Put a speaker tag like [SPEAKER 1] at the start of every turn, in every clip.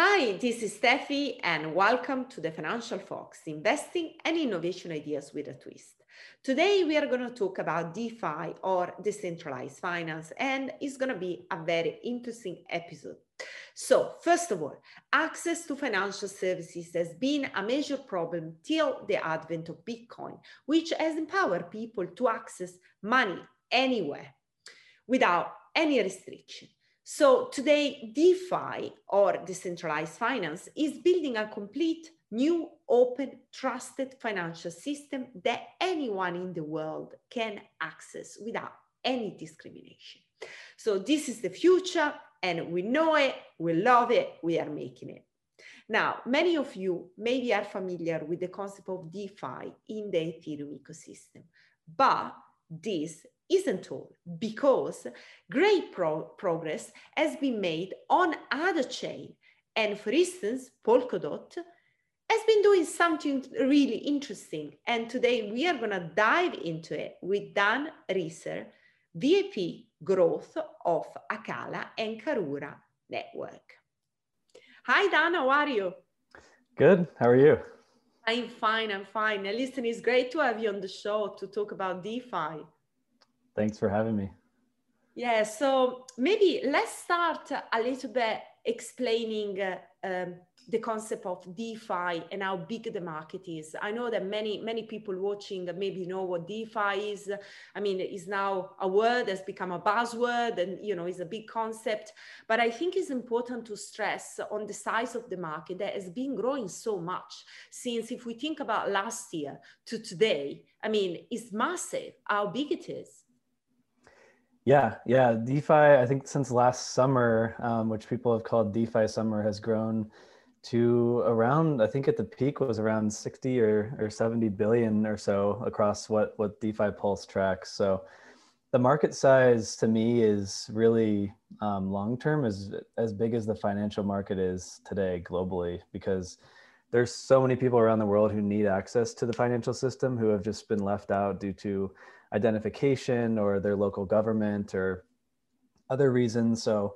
[SPEAKER 1] Hi, this is Steffi, and welcome to the Financial Fox Investing and Innovation Ideas with a Twist. Today, we are going to talk about DeFi or decentralized finance, and it's going to be a very interesting episode. So, first of all, access to financial services has been a major problem till the advent of Bitcoin, which has empowered people to access money anywhere without any restriction. So today, DeFi or decentralized finance is building a complete new, open, trusted financial system that anyone in the world can access without any discrimination. So this is the future and we know it, we love it, we are making it. Now, many of you maybe are familiar with the concept of DeFi in the Ethereum ecosystem, but this isn't all because great pro progress has been made on other chain. And for instance, Polkadot has been doing something really interesting. And today we are going to dive into it with Dan Reeser, VP Growth of Acala and Karura Network. Hi, Dan, how are you?
[SPEAKER 2] Good. How are you?
[SPEAKER 1] I'm fine. I'm fine. And listen, it's great to have you on the show to talk about DeFi.
[SPEAKER 2] Thanks for having me.
[SPEAKER 1] Yeah, so maybe let's start a little bit explaining uh, um, the concept of DeFi and how big the market is. I know that many many people watching maybe know what DeFi is. I mean, it's now a word that's become a buzzword, and you know, is a big concept. But I think it's important to stress on the size of the market that has been growing so much since, if we think about last year to today, I mean, it's massive how big it is.
[SPEAKER 2] Yeah, yeah. DeFi, I think since last summer, um, which people have called DeFi summer, has grown to around, I think at the peak was around 60 or, or 70 billion or so across what, what DeFi Pulse tracks. So the market size to me is really um, long term is as big as the financial market is today globally because there's so many people around the world who need access to the financial system who have just been left out due to identification or their local government or other reasons. So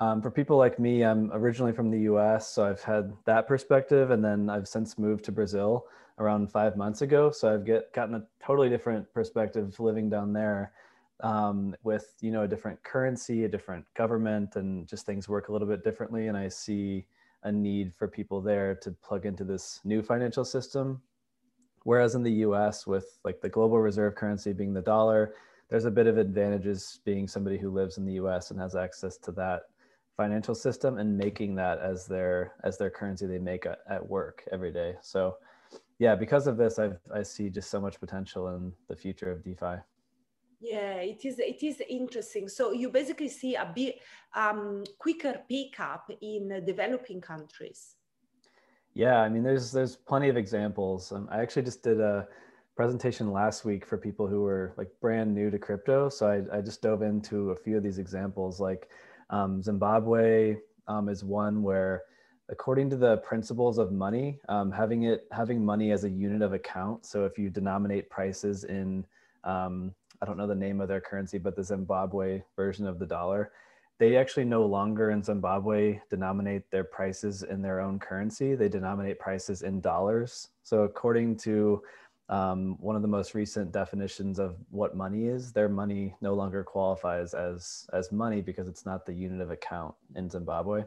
[SPEAKER 2] um, for people like me, I'm originally from the US, so I've had that perspective, and then I've since moved to Brazil around five months ago. So I've get gotten a totally different perspective living down there, um, with you know a different currency, a different government, and just things work a little bit differently. And I see a need for people there to plug into this new financial system Whereas in the US, with like the global reserve currency being the dollar, there's a bit of advantages being somebody who lives in the US and has access to that financial system and making that as their as their currency they make at, at work every day. So yeah, because of this, I I see just so much potential in the future of DeFi.
[SPEAKER 1] Yeah, it is. It is interesting. So you basically see a bit um, quicker pickup in developing countries.
[SPEAKER 2] Yeah, I mean, there's there's plenty of examples. Um, I actually just did a presentation last week for people who were like brand new to crypto. So I, I just dove into a few of these examples. Like um, Zimbabwe um, is one where, according to the principles of money, um, having it having money as a unit of account. So if you denominate prices in um, I don't know the name of their currency, but the Zimbabwe version of the dollar, they actually no longer in Zimbabwe denominate their prices in their own currency. They denominate prices in dollars. So, according to um, one of the most recent definitions of what money is, their money no longer qualifies as as money because it's not the unit of account in Zimbabwe.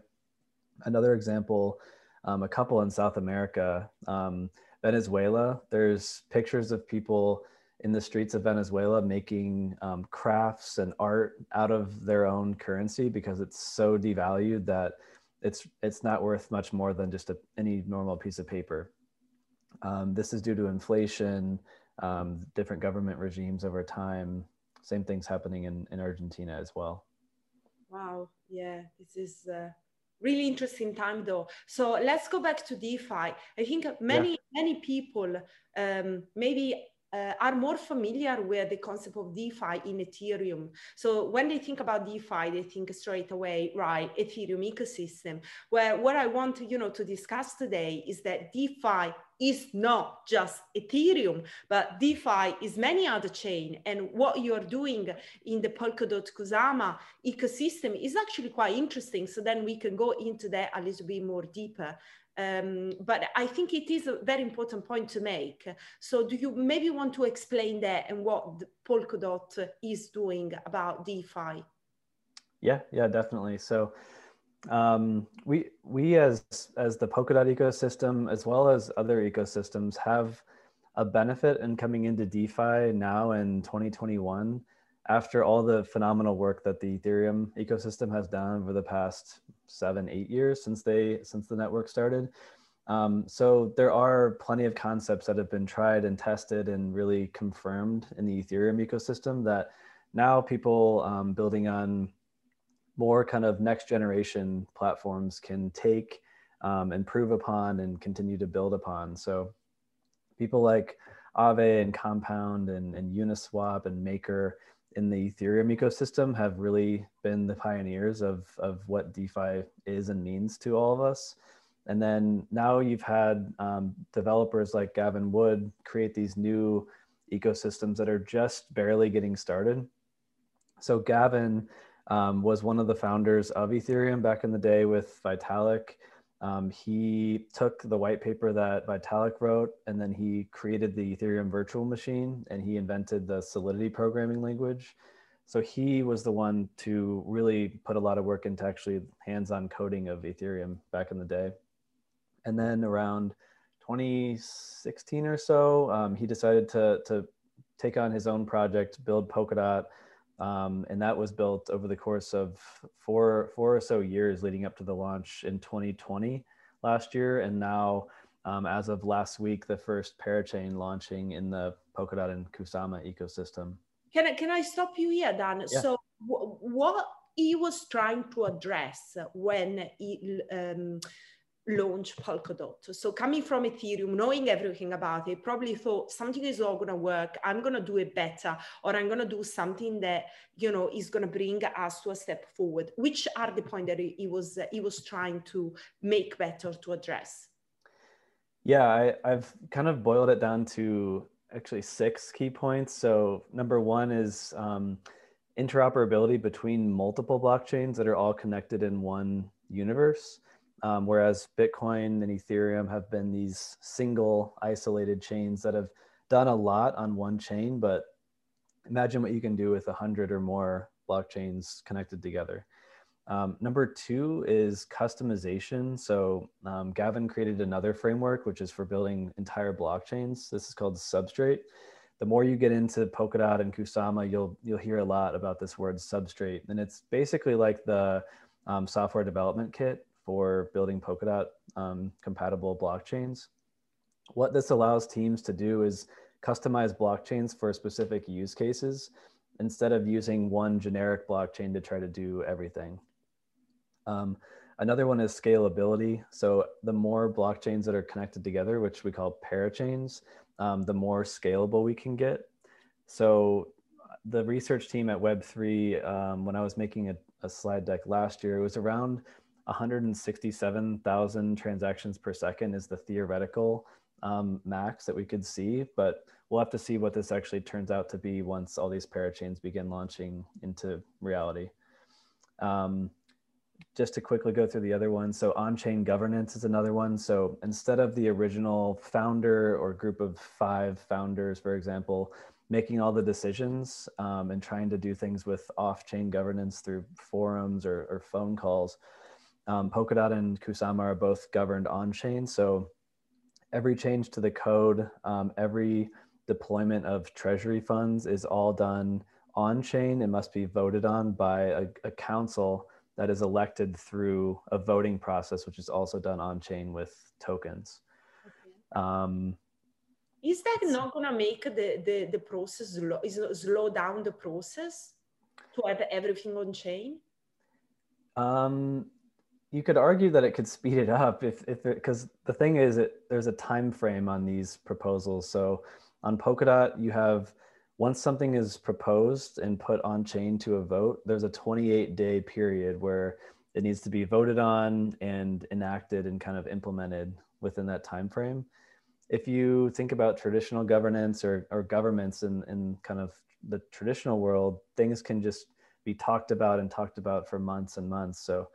[SPEAKER 2] Another example, um, a couple in South America, um, Venezuela. There's pictures of people in the streets of Venezuela making um, crafts and art out of their own currency because it's so devalued that it's it's not worth much more than just a, any normal piece of paper. Um, this is due to inflation, um, different government regimes over time. Same things happening in, in Argentina as well.
[SPEAKER 1] Wow, yeah, this is a really interesting time though. So let's go back to DeFi. I think many, yeah. many people um, maybe uh, are more familiar with the concept of DeFi in Ethereum. So when they think about DeFi, they think straight away, right, Ethereum ecosystem. Where what I want, you know, to discuss today is that DeFi is not just Ethereum, but DeFi is many other chain. And what you're doing in the Polkadot Kusama ecosystem is actually quite interesting. So then we can go into that a little bit more deeper. Um, but I think it is a very important point to make. So do you maybe want to explain that and what Polkadot is doing about DeFi?
[SPEAKER 2] Yeah, yeah, definitely. So um, we we as as the Polkadot ecosystem, as well as other ecosystems, have a benefit in coming into DeFi now in 2021 after all the phenomenal work that the Ethereum ecosystem has done over the past seven, eight years since they since the network started. Um, so there are plenty of concepts that have been tried and tested and really confirmed in the Ethereum ecosystem that now people um, building on more kind of next generation platforms can take, um, improve upon, and continue to build upon. So people like Aave and Compound and, and Uniswap and Maker in the Ethereum ecosystem have really been the pioneers of, of what DeFi is and means to all of us. And then now you've had um, developers like Gavin Wood create these new ecosystems that are just barely getting started. So Gavin um, was one of the founders of Ethereum back in the day with Vitalik. Um, he took the white paper that Vitalik wrote and then he created the Ethereum virtual machine and he invented the Solidity programming language. So he was the one to really put a lot of work into actually hands-on coding of Ethereum back in the day. And then around 2016 or so, um, he decided to, to take on his own project, build Polkadot, um, and that was built over the course of four, four or so years leading up to the launch in 2020 last year. And now, um, as of last week, the first parachain launching in the Polkadot and Kusama ecosystem.
[SPEAKER 1] Can I, can I stop you here, Dan? Yeah. So, w- what he was trying to address when he um, launch Polkadot. So coming from Ethereum, knowing everything about it, probably thought something is not going to work. I'm going to do it better, or I'm going to do something that you know is going to bring us to a step forward. Which are the point that he was he was trying to make better to address?
[SPEAKER 2] Yeah, I, I've kind of boiled it down to actually six key points. So number one is um, interoperability between multiple blockchains that are all connected in one universe. Um, whereas Bitcoin and Ethereum have been these single isolated chains that have done a lot on one chain, but imagine what you can do with a hundred or more blockchains connected together. Um, number two is customization. So um, Gavin created another framework, which is for building entire blockchains. This is called Substrate. The more you get into Polkadot and Kusama, you'll you'll hear a lot about this word substrate, and it's basically like the um, software development kit for building Polkadot um, compatible blockchains. What this allows teams to do is customize blockchains for specific use cases instead of using one generic blockchain to try to do everything. Um, another one is scalability. So the more blockchains that are connected together, which we call parachains, um, the more scalable we can get. So the research team at Web3, um, when I was making a, a slide deck last year, it was around 167,000 transactions per second is the theoretical um, max that we could see, but we'll have to see what this actually turns out to be once all these parachains begin launching into reality. Um, just to quickly go through the other ones. So on-chain governance is another one. So instead of the original founder or group of five founders, for example, making all the decisions um, and trying to do things with off-chain governance through forums or, or phone calls, um, Polkadot and Kusama are both governed on chain. So every change to the code, um, every deployment of treasury funds is all done on chain and must be voted on by a, a council that is elected through a voting process, which is also done on chain with tokens. Okay. Um,
[SPEAKER 1] is that not going to make the, the, the process slow, is slow down the process to have everything on chain?
[SPEAKER 2] Um, you could argue that it could speed it up if if because the thing is it there's a time frame on these proposals so on polkadot you have once something is proposed and put on chain to a vote there's a 28 day period where it needs to be voted on and enacted and kind of implemented within that time frame if you think about traditional governance or, or governments in, in kind of the traditional world, things can just be talked about and talked about for months and months. So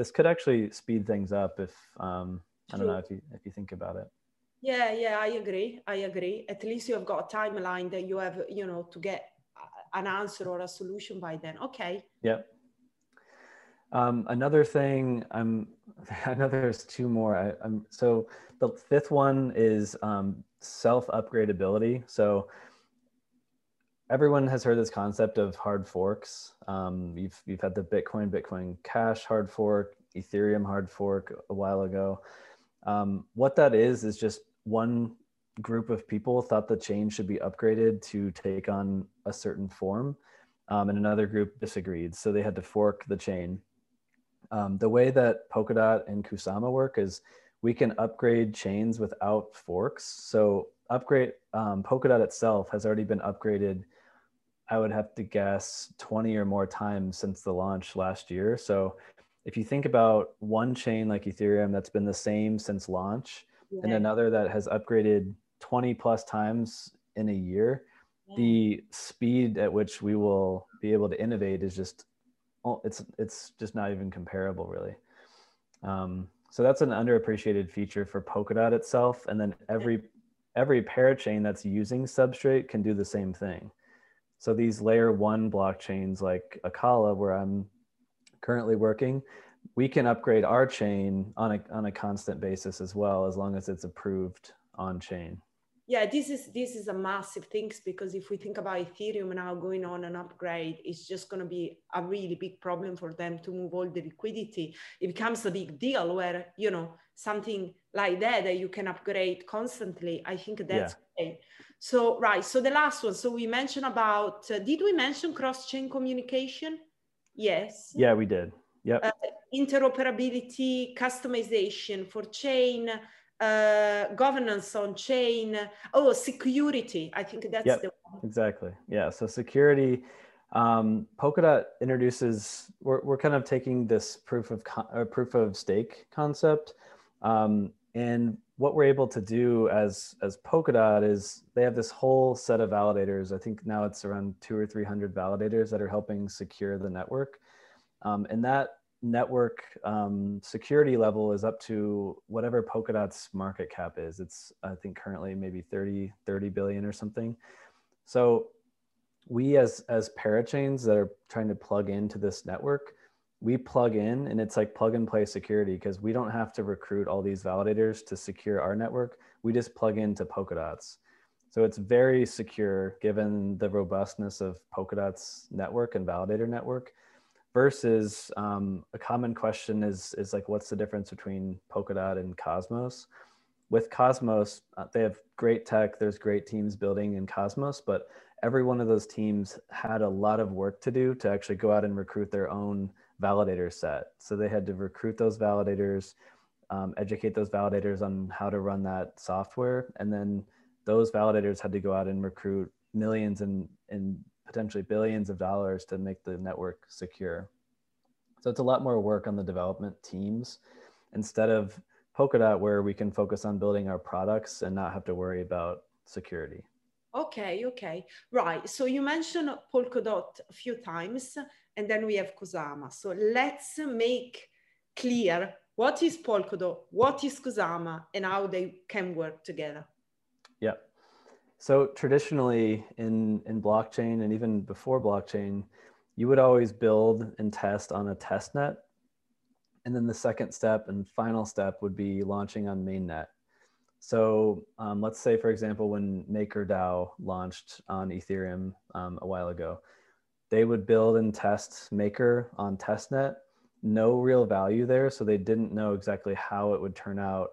[SPEAKER 2] this could actually speed things up if um, I don't know if you if you think about it.
[SPEAKER 1] Yeah, yeah, I agree. I agree. At least you have got a timeline that you have, you know, to get an answer or a solution by then. Okay.
[SPEAKER 2] Yep. Um, another thing, I'm. I know there's two more. I, am so the fifth one is um, self upgradability. So everyone has heard this concept of hard forks. Um, you've you've had the Bitcoin Bitcoin Cash hard fork, Ethereum hard fork a while ago. Um, what that is is just one group of people thought the chain should be upgraded to take on a certain form, um, and another group disagreed. So they had to fork the chain. Um, the way that Polkadot and Kusama work is we can upgrade chains without forks. So upgrade um, Polkadot itself has already been upgraded. I would have to guess 20 or more times since the launch last year. So if you think about one chain like Ethereum that's been the same since launch, yeah. and another that has upgraded 20 plus times in a year, yeah. the speed at which we will be able to innovate is just oh, it's it's just not even comparable really. Um, so that's an underappreciated feature for Polkadot itself, and then every every parachain that's using Substrate can do the same thing. So these layer one blockchains like Acala, where I'm currently working, we can upgrade our chain on a, on a constant basis as well, as long as it's approved on chain.
[SPEAKER 1] Yeah, this is this is a massive thing because if we think about Ethereum now going on an upgrade, it's just going to be a really big problem for them to move all the liquidity. It becomes a big deal where you know something like that that you can upgrade constantly. I think that's yeah. great. So right, so the last one. So we mentioned about. Uh, did we mention cross chain communication? Yes.
[SPEAKER 2] Yeah, we did. Yep. Uh,
[SPEAKER 1] interoperability, customization for chain, uh, governance on chain. Oh, security. I think that's
[SPEAKER 2] yep,
[SPEAKER 1] the
[SPEAKER 2] one. Exactly. Yeah. So security. Um, Polkadot introduces. We're, we're kind of taking this proof of con- uh, proof of stake concept, um, and what we're able to do as as Polkadot is they have this whole set of validators. I think now it's around two or three hundred validators that are helping secure the network, um, and that network um, security level is up to whatever Polkadot's market cap is. It's I think currently maybe 30 30 billion or something. So we as as parachains that are trying to plug into this network, we plug in and it's like plug and play security because we don't have to recruit all these validators to secure our network. We just plug into Polkadot's. So it's very secure given the robustness of Polkadot's network and validator network versus um, a common question is, is like, what's the difference between Polkadot and Cosmos? With Cosmos, uh, they have great tech. There's great teams building in Cosmos, but every one of those teams had a lot of work to do to actually go out and recruit their own validator set. So they had to recruit those validators, um, educate those validators on how to run that software, and then those validators had to go out and recruit millions and, and potentially billions of dollars to make the network secure. So it's a lot more work on the development teams instead of Polkadot, where we can focus on building our products and not have to worry about security.
[SPEAKER 1] Okay, okay, right. So you mentioned Polkadot a few times, and then we have Kusama. So let's make clear what is Polkadot, what is Kusama, and how they can work together.
[SPEAKER 2] Yeah. So traditionally in, in blockchain and even before blockchain, you would always build and test on a test net. And then the second step and final step would be launching on mainnet. So um, let's say, for example, when MakerDAO launched on Ethereum um, a while ago, they would build and test Maker on testnet. No real value there, so they didn't know exactly how it would turn out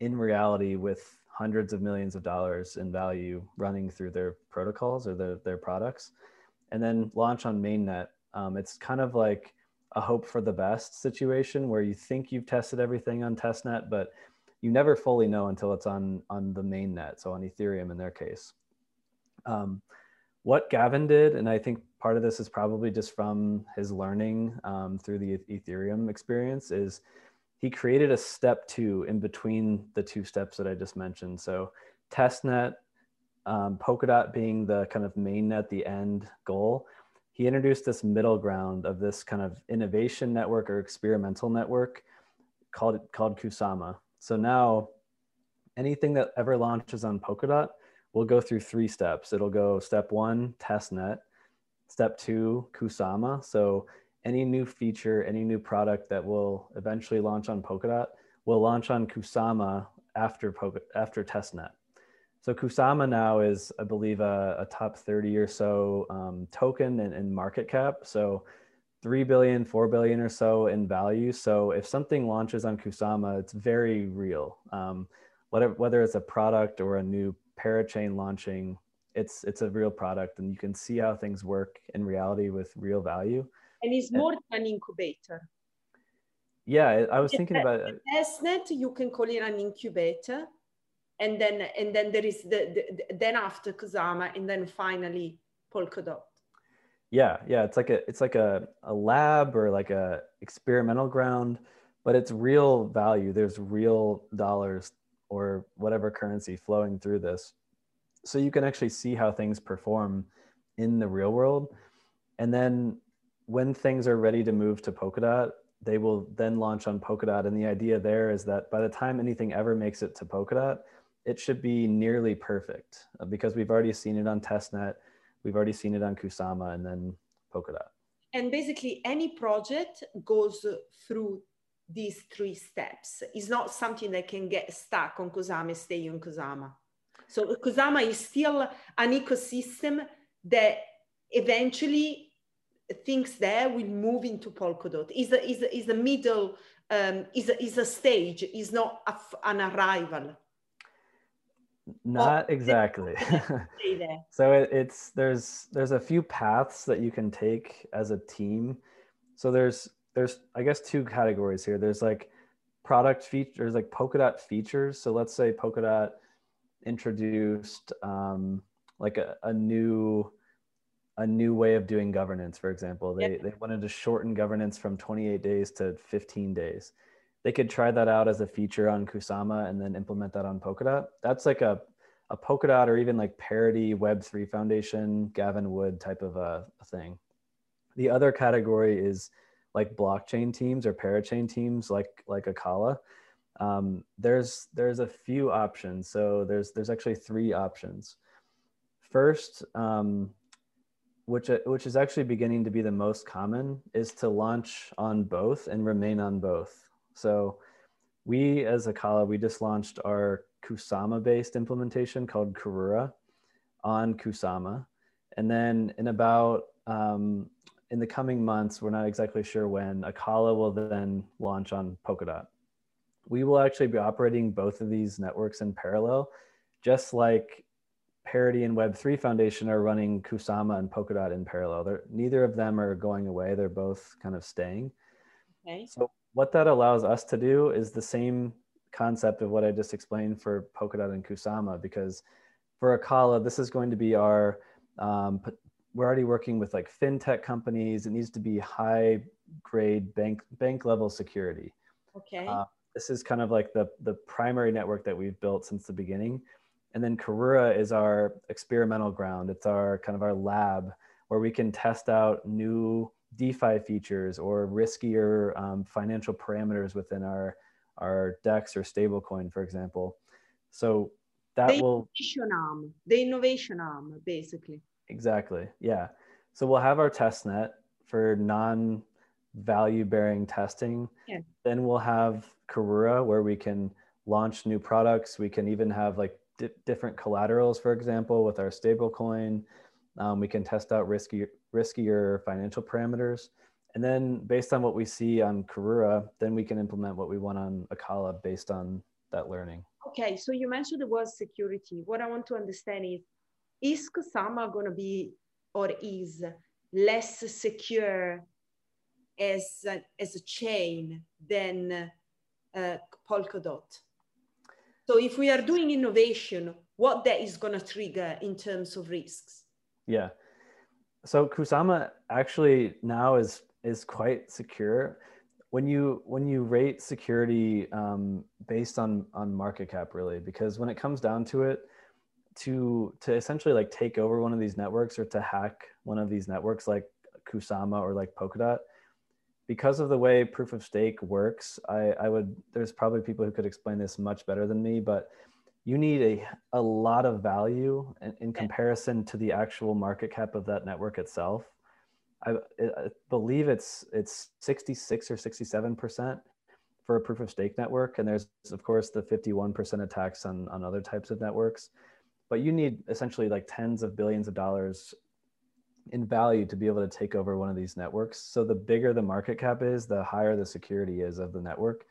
[SPEAKER 2] in reality with hundreds of millions of dollars in value running through their protocols or their, their products. And then launch on mainnet. Um, it's kind of like a hope for the best situation where you think you've tested everything on testnet but you never fully know until it's on on the mainnet so on ethereum in their case. Um, what gavin did and i think part of this is probably just from his learning um, through the ethereum experience is he created a step two in between the two steps that I just mentioned. So testnet, um, Polkadot being the kind of main net, the end goal, he introduced this middle ground of this kind of innovation network or experimental network called called Kusama. So now anything that ever launches on Polkadot will go through three steps. It'll go step one, testnet, step two, Kusama. So any new feature, any new product that will eventually launch on Polkadot will launch on Kusama after Polka, after testnet. So Kusama now is, I believe, a, a top 30 or so um, token and, market cap. So 3 billion, 4 billion or so in value. So if something launches on Kusama, it's very real. Um, whatever, whether it's a product or a new parachain launching, it's, it's a real product and you can see how things work in reality with real value.
[SPEAKER 1] And it's more and, an incubator.
[SPEAKER 2] Yeah, I was thinking about it.
[SPEAKER 1] Testnet, you can call it an incubator and then and then there is the, the, then after Kusama and then finally Polkadot.
[SPEAKER 2] Yeah, yeah, it's like a it's like a, a lab or like a experimental ground, but it's real value. There's real dollars or whatever currency flowing through this. So you can actually see how things perform in the real world. And then when things are ready to move to Polkadot, they will then launch on Polkadot. And the idea there is that by the time anything ever makes it to Polkadot, it should be nearly perfect uh, because we've already seen it on testnet we've already seen it on kusama and then polkadot
[SPEAKER 1] and basically any project goes through these three steps. It's not something that can get stuck on kusama stay on kusama. So kusama is still an ecosystem that eventually things there will move into polkadot is a, is a, is a middle um, is a, is a stage is not a, an arrival.
[SPEAKER 2] Not exactly. so it, it's there's there's a few paths that you can take as a team. So there's there's I guess two categories here. There's like product features, like Polkadot features. So let's say Polkadot introduced um, like a, a new a new way of doing governance, for example. They, yep. they wanted to shorten governance from 28 days to 15 days they could try that out as a feature on Kusama and then implement that on Polkadot. That's like a, a Polkadot or even like parity Web3 Foundation, Gavin Wood type of a, a thing. The other category is like blockchain teams or parachain teams like like Acala, Um, there's there's a few options. So there's there's actually three options. First, um, which which is actually beginning to be the most common, is to launch on both and remain on both. So we as Acala, we just launched our Kusama based implementation called Karura on Kusama. And then in about, um, in the coming months, we're not exactly sure when, Acala will then launch on Polkadot. We will actually be operating both of these networks in parallel, just like Parity and Web3 Foundation are running Kusama and Polkadot in parallel. They're, neither of them are going away. They're both kind of staying. Okay. So what that allows us to do is the same concept of what I just explained for Polkadot and Kusama, because for Acala, this is going to be our, um, we're already working with like fintech companies. It needs to be high grade bank, bank level security.
[SPEAKER 1] Okay. Uh,
[SPEAKER 2] this is kind of like the, the primary network that we've built since the beginning. And then Karura is our experimental ground. It's our kind of our lab where we can test out new DeFi features or riskier um, financial parameters within our our DEX or stablecoin, for example. So that
[SPEAKER 1] the
[SPEAKER 2] will
[SPEAKER 1] innovation arm, the innovation arm, basically.
[SPEAKER 2] Exactly. Yeah. So we'll have our test net for non value bearing testing. Yeah. Then we'll have Karura where we can launch new products. We can even have like di- different collaterals, for example, with our stablecoin. Um, we can test out risky riskier financial parameters. And then based on what we see on Karura, then we can implement what we want on Acala based on that learning.
[SPEAKER 1] Okay, so you mentioned the word security. What I want to understand is, is Kusama going to be or is less secure as a, as a chain than uh, Polkadot? So if we are doing innovation, what that is going to trigger in terms of risks?
[SPEAKER 2] Yeah so Kusama actually now is is quite secure. When you when you rate security um, based on on market cap, really, because when it comes down to it, to to essentially like take over one of these networks or to hack one of these networks like Kusama or like Polkadot, because of the way proof of stake works, I, I would there's probably people who could explain this much better than me, but you need a, a lot of value in, in comparison to the actual market cap of that network itself. I, I believe it's it's 66 or 67 percent for a proof of stake network, and there's of course the 51 percent tax on on other types of networks. But you need essentially like tens of billions of dollars in value to be able to take over one of these networks. So the bigger the market cap is, the higher the security is of the network.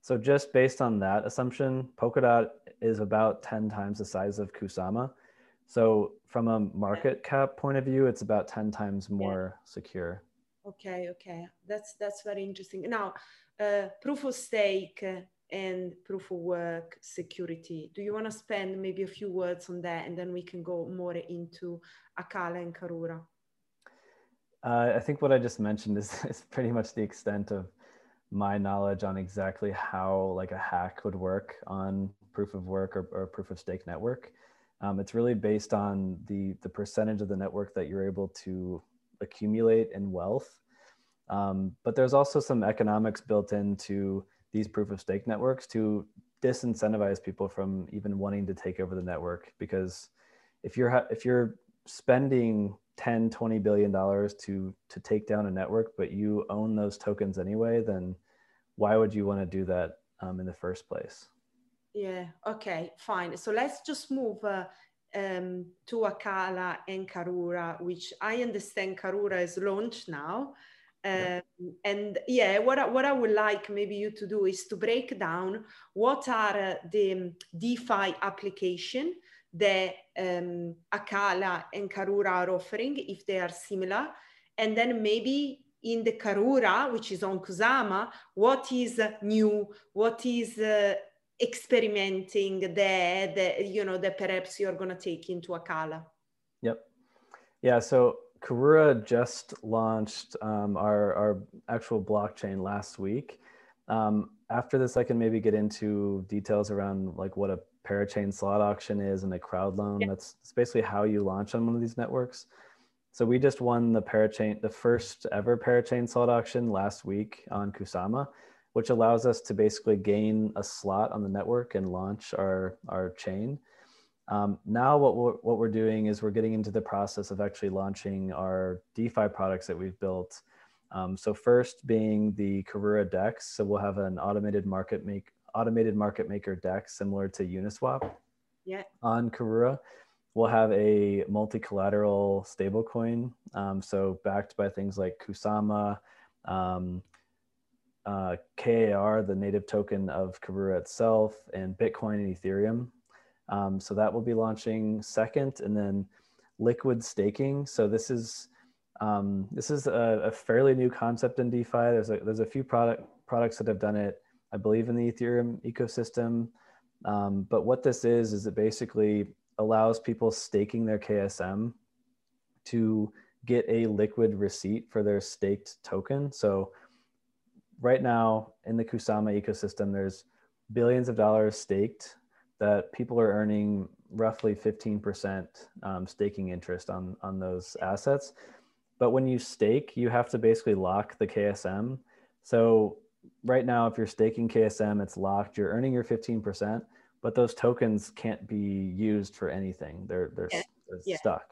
[SPEAKER 2] So just based on that assumption, Polkadot is about 10 times the size of Kusama. So from a market cap point of view, it's about 10 times more yeah. secure.
[SPEAKER 1] Okay, okay. That's that's very interesting. Now, uh, proof of stake and proof of work security. Do you want to spend maybe a few words on that and then we can go more into Acala and Karura?
[SPEAKER 2] Uh, I think what I just mentioned is, is pretty much the extent of my knowledge on exactly how like a hack would work on proof of work or, or proof of stake network. Um, it's really based on the, the percentage of the network that you're able to accumulate in wealth. Um, but there's also some economics built into these proof of stake networks to disincentivize people from even wanting to take over the network. Because if you're if you're spending 10 20 billion dollars to to take down a network but you own those tokens anyway then why would you want to do that um, in the first place?
[SPEAKER 1] Yeah okay fine. So let's just move uh, um, to Acala and Karura, which I understand Karura is launched now. Um, and yeah, what I, what I would like maybe you to do is to break down what are uh, the DeFi application that um, Acala and Karura are offering, if they are similar, and then maybe in the Karura, which is on Kusama, what is new, what is uh, experimenting there that you know that perhaps you're going to take into Acala.
[SPEAKER 2] Yep. Yeah. So Karura just launched um, our, our actual blockchain last week. Um, after this, I can maybe get into details around like what a parachain slot auction is and a crowd loan. Yeah. That's, that's basically how you launch on one of these networks. So we just won the parachain, the first ever parachain slot auction last week on Kusama, which allows us to basically gain a slot on the network and launch our, our chain. Um, now what we're, what we're doing is we're getting into the process of actually launching our DeFi products that we've built. Um, so first being the Karura DEX. So we'll have an automated market make automated market maker DEX similar to Uniswap.
[SPEAKER 1] Yeah.
[SPEAKER 2] On Karura, we'll have a multi-collateral stablecoin. Um, so backed by things like Kusama, um, uh, KAR, the native token of Karura itself, and Bitcoin and Ethereum. Um, so that will be launching second, and then liquid staking. So this is um, this is a, a, fairly new concept in DeFi. There's a there's a few product products that have done it. I believe in the Ethereum ecosystem. Um, but what this is is it basically allows people staking their KSM to get a liquid receipt for their staked token. So right now in the Kusama ecosystem, there's billions of dollars staked that people are earning roughly 15% um, staking interest on, on those assets. But when you stake, you have to basically lock the KSM. So right now, if you're staking KSM, it's locked, you're earning your 15%, but those tokens can't be used for anything. They're, they're, yeah. they're yeah. stuck.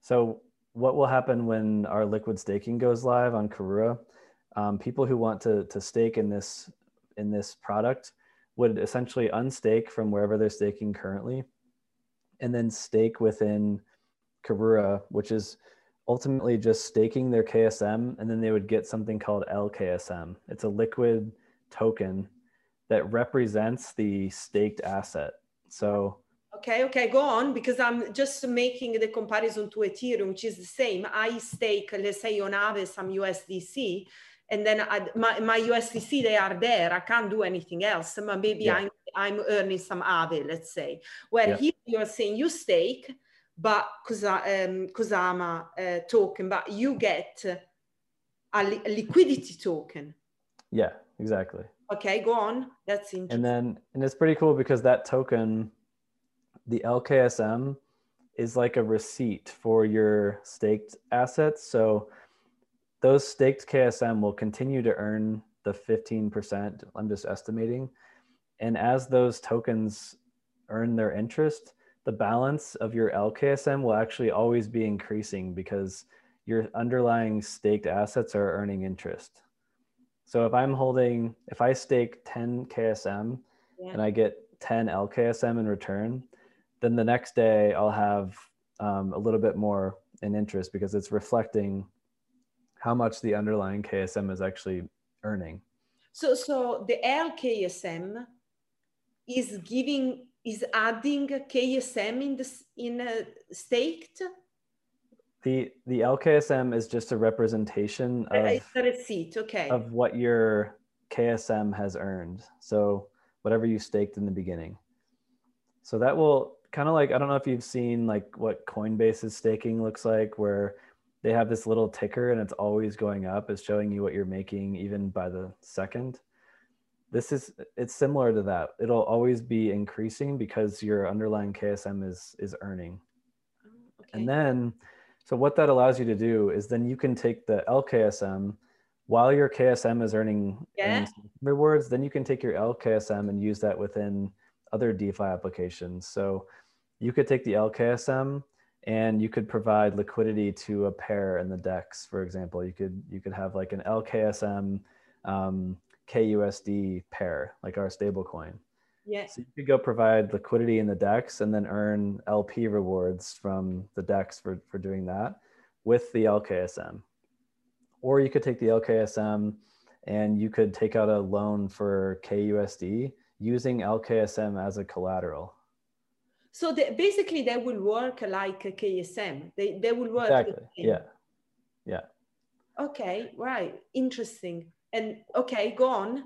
[SPEAKER 2] So what will happen when our liquid staking goes live on Karura? Um, people who want to, to stake in this, in this product would essentially unstake from wherever they're staking currently and then stake within Karura, which is ultimately just staking their KSM, and then they would get something called LKSM. It's a liquid token that represents the staked asset. So
[SPEAKER 1] okay okay go on because i'm just making the comparison to ethereum which is the same i stake let's say on Aave some usdc and then I, my, my USDC, they are there. I can't do anything else. Maybe yeah. I'm, I'm earning some AVE, let's say. Where yeah. here you are saying you stake, but um, Kusama uh, token, but you get a, li- a, liquidity token.
[SPEAKER 2] Yeah, exactly.
[SPEAKER 1] Okay, go on. That's interesting.
[SPEAKER 2] And then, and it's pretty cool because that token the LKSM is like a receipt for your staked assets. So those staked KSM will continue to earn the 15%, I'm just estimating. And as those tokens earn their interest, the balance of your LKSM will actually always be increasing because your underlying staked assets are earning interest. So if I'm holding, if I stake 10 KSM yeah. and I get 10 LKSM in return, then the next day I'll have um, a little bit more in interest because it's reflecting how much the underlying KSM is actually earning.
[SPEAKER 1] So, so the LKSM is giving is adding KSM in the in a staked.
[SPEAKER 2] The the LKSM is just a representation of
[SPEAKER 1] it's a receipt, okay.
[SPEAKER 2] Of what your KSM has earned. So whatever you staked in the beginning. So that will kind of like I don't know if you've seen like what Coinbase's staking looks like, where they have this little ticker and it's always going up. It's showing you what you're making even by the second. This is it's similar to that. It'll always be increasing because your underlying KSM is is earning. Oh, okay. And then so what that allows you to do is then you can take the LKSM while your KSM is earning, yeah. earning rewards, then you can take your LKSM and use that within other DeFi applications. So you could take the LKSM and you could provide liquidity to a pair in the DEX, for example. You could you could have like an LKSM um, KUSD pair, like our stablecoin.
[SPEAKER 1] Yeah.
[SPEAKER 2] So you could go provide liquidity in the DEX and then earn LP rewards from the DEX for, for doing that with the LKSM. Or you could take the LKSM and you could take out a loan for KUSD using LKSM as a collateral.
[SPEAKER 1] So the, basically, they will work like a KSM. They they will work.
[SPEAKER 2] Exactly. Yeah. Yeah.
[SPEAKER 1] Okay. Right. Interesting. And okay, go on.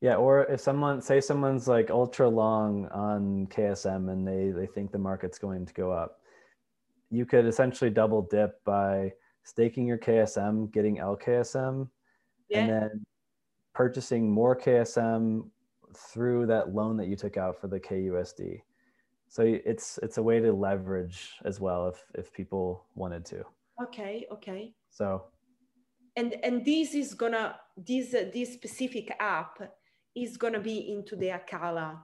[SPEAKER 2] Yeah, or if someone say someone's like ultra long on KSM and they they think the market's going to go up, you could essentially double dip by staking your KSM, getting LKSM, yeah. and then purchasing more KSM through that loan that you took out for the KUSD. So it's it's a way to leverage as well if if people wanted to.
[SPEAKER 1] Okay, okay.
[SPEAKER 2] So
[SPEAKER 1] and and this is gonna this uh, this specific app is gonna be into the Acala.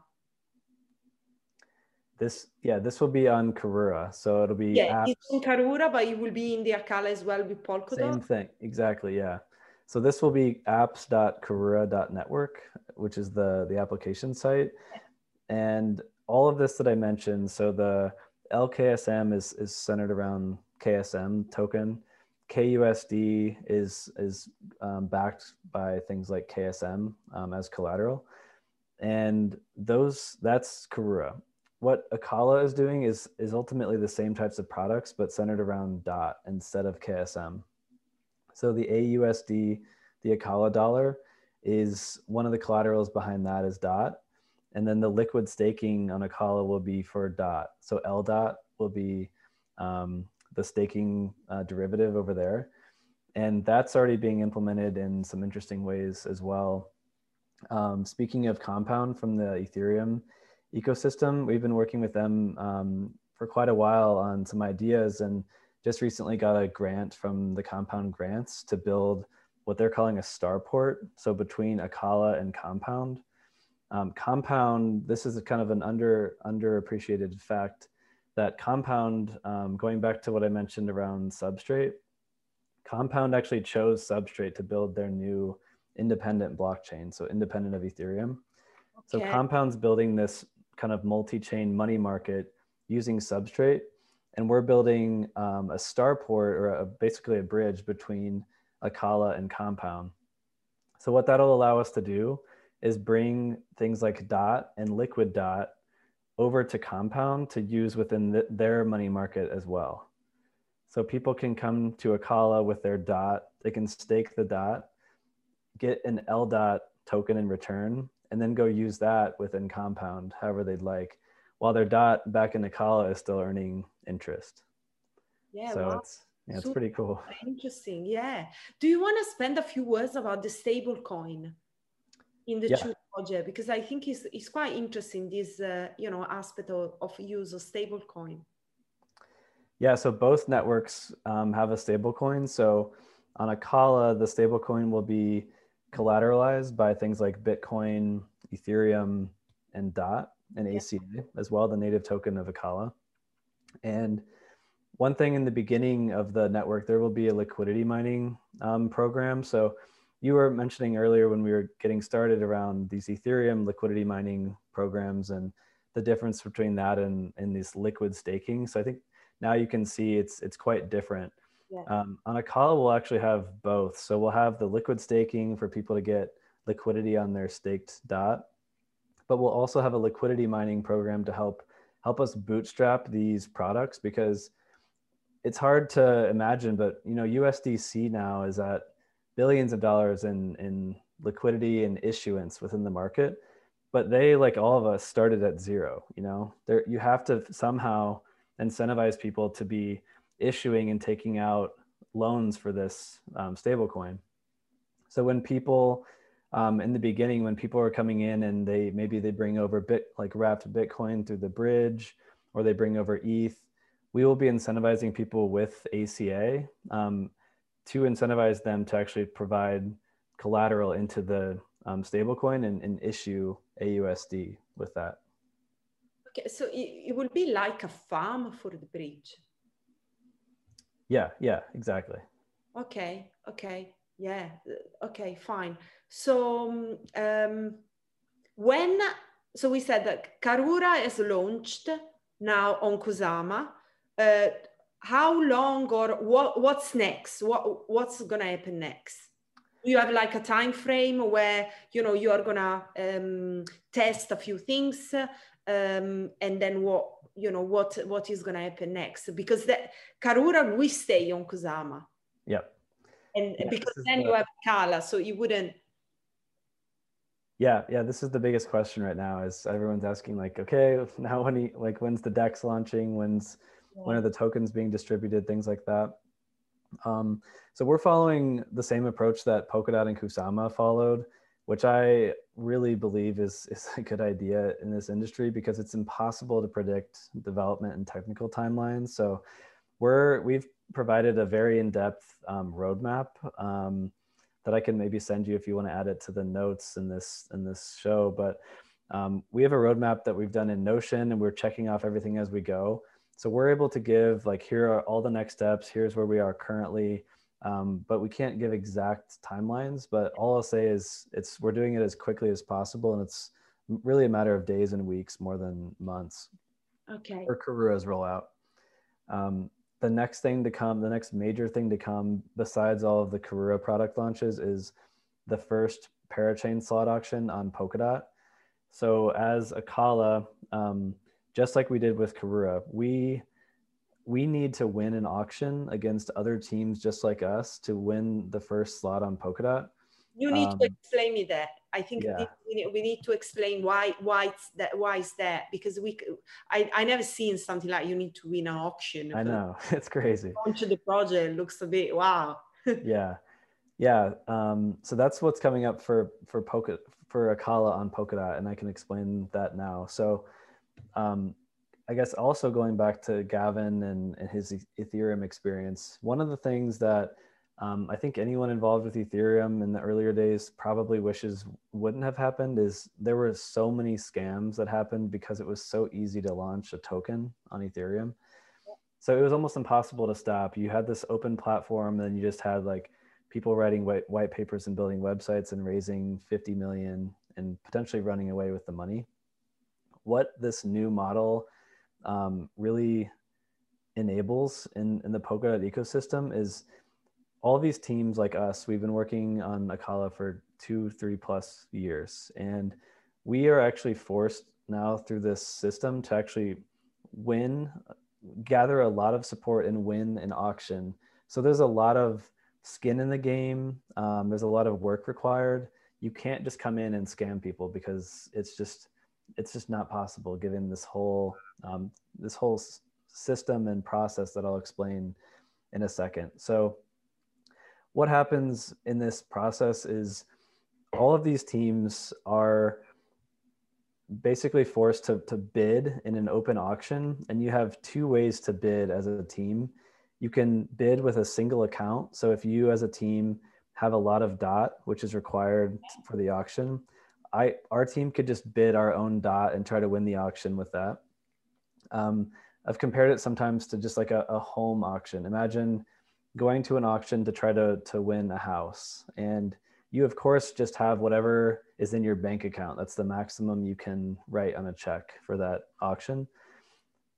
[SPEAKER 2] This yeah, this will be on Karura, so it'll be
[SPEAKER 1] yeah, apps. it's in Karura, but it will be in the Acala as well with Polkadot.
[SPEAKER 2] Same thing, exactly. Yeah. So this will be apps.karura.network, which is the the application site, and all of this that I mentioned, so the LKSM is, is centered around KSM token. KUSD is, is um, backed by things like KSM um, as collateral. And those, that's Karura. What Acala is doing is, is ultimately the same types of products, but centered around DOT instead of KSM. So the AUSD, the Acala dollar, is one of the collaterals behind that is DOT and then the liquid staking on Acala will be for dot. So L dot will be um, the staking uh, derivative over there. And that's already being implemented in some interesting ways as well. Um, speaking of Compound from the Ethereum ecosystem, we've been working with them um, for quite a while on some ideas and just recently got a grant from the Compound Grants to build what they're calling a starport. So between Acala and Compound. Um, compound, this is kind of an under underappreciated fact that compound, um, going back to what I mentioned around substrate, compound actually chose substrate to build their new independent blockchain, so independent of Ethereum. Okay. So compound's building this kind of multi-chain money market using substrate, and we're building um, a starport or a, basically a bridge between Acala and Compound. So what that'll allow us to do is bring things like dot and liquid dot over to compound to use within the, their money market as well so people can come to Acala with their dot they can stake the dot get an l dot token in return and then go use that within compound however they'd like while their dot back in Acala is still earning interest
[SPEAKER 1] yeah
[SPEAKER 2] so it's yeah, it's pretty cool.
[SPEAKER 1] Interesting. Yeah. Do you want to spend a few words about the stable coin? In the
[SPEAKER 2] yeah.
[SPEAKER 1] two project because I think it's, it's quite interesting this uh, you know aspect of, of use of stablecoin.
[SPEAKER 2] Yeah, so both networks um, have a stablecoin. So on Acala, the stablecoin will be collateralized by things like Bitcoin, Ethereum, and DOT and ACA yeah. as well, the native token of Acala. And one thing in the beginning of the network, there will be a liquidity mining um, program. So you were mentioning earlier when we were getting started around these Ethereum liquidity mining programs and the difference between that and, and this liquid staking. So I think now you can see it's it's quite different. Yeah. Um, on we'll actually have both. So we'll have the liquid staking for people to get liquidity on their staked dot, but we'll also have a liquidity mining program to help help us bootstrap these products because it's hard to imagine, but you know, USDC now is at billions of dollars in in liquidity and issuance within the market, but they, like all of us, started at zero. You know, there you have to somehow incentivize people to be issuing and taking out loans for this um, stablecoin. So when people um, in the beginning, when people are coming in and they maybe they bring over bit like wrapped Bitcoin through the bridge, or they bring over ETH we will be incentivizing people with ACA um, to incentivize them to actually provide collateral into the um, stablecoin and, and issue AUSD with that.
[SPEAKER 1] Okay, so it, it will be like a farm for the bridge.
[SPEAKER 2] Yeah, yeah, exactly.
[SPEAKER 1] Okay, okay, yeah, okay, fine. So um, when, so we said that Karura is launched now on Kusama uh, how long or what what's next? What what's gonna happen next? You have like a time frame where you know you are gonna um, test a few things um, and then what you know what what is gonna happen next? Because the karura we stay on kusama.
[SPEAKER 2] Yeah.
[SPEAKER 1] And yeah, because then the... you have kala so you wouldn't
[SPEAKER 2] yeah yeah this is the biggest question right now is everyone's asking like okay now when he like when's the dex launching? When's when are the tokens being distributed, things like that. Um, so we're following the same approach that Polkadot and Kusama followed, which I really believe is, is a good idea in this industry because it's impossible to predict development and technical timelines. So we're, we've provided a very in-depth um, roadmap um, that I can maybe send you if you want to add it to the notes in this, in this show. But um, we have a roadmap that we've done in Notion and we're checking off everything as we go so we're able to give like here are all the next steps here's where we are currently um, but we can't give exact timelines but all i'll say is it's we're doing it as quickly as possible and it's really a matter of days and weeks more than months
[SPEAKER 1] okay.
[SPEAKER 2] for karura's rollout. Um, the next thing to come the next major thing to come besides all of the karura product launches is the first parachain slot auction on polkadot. So as Acala, um, just like we did with Karura, we we need to win an auction against other teams just like us to win the first slot on Polkadot.
[SPEAKER 1] You need um, to explain me that. I think yeah. we need to explain why why it's that why is that because we I I never seen something like you need to win an auction.
[SPEAKER 2] I know it's crazy.
[SPEAKER 1] Launch the project looks a bit wow.
[SPEAKER 2] yeah, yeah. Um, so that's what's coming up for for Polka for Acala on Polkadot, and I can explain that now. So um, I guess also going back to Gavin and, and, his Ethereum experience, one of the things that um, I think anyone involved with Ethereum in the earlier days probably wishes wouldn't have happened is there were so many scams that happened because it was so easy to launch a token on Ethereum. So it was almost impossible to stop. You had this open platform, and you just had like people writing white, white papers and building websites and raising 50 million and potentially running away with the money what this new model um, really enables in, in the Polkadot ecosystem is all these teams like us, we've been working on Acala for two, three plus years. And we are actually forced now through this system to actually win, gather a lot of support and win an auction. So there's a lot of skin in the game. Um, there's a lot of work required. You can't just come in and scam people because it's just it's just not possible given this whole um, this whole system and process that I'll explain in a second. So what happens in this process is all of these teams are basically forced to, to bid in an open auction and you have two ways to bid as a team you can bid with a single account so if you as a team have a lot of dot which is required for the auction i our team could just bid our own dot and try to win the auction with that. Um, i've compared it sometimes to just like a, a home auction. Imagine going to an auction to try to to win a house and you of course just have whatever is in your bank account. That's the maximum you can write on a check for that auction.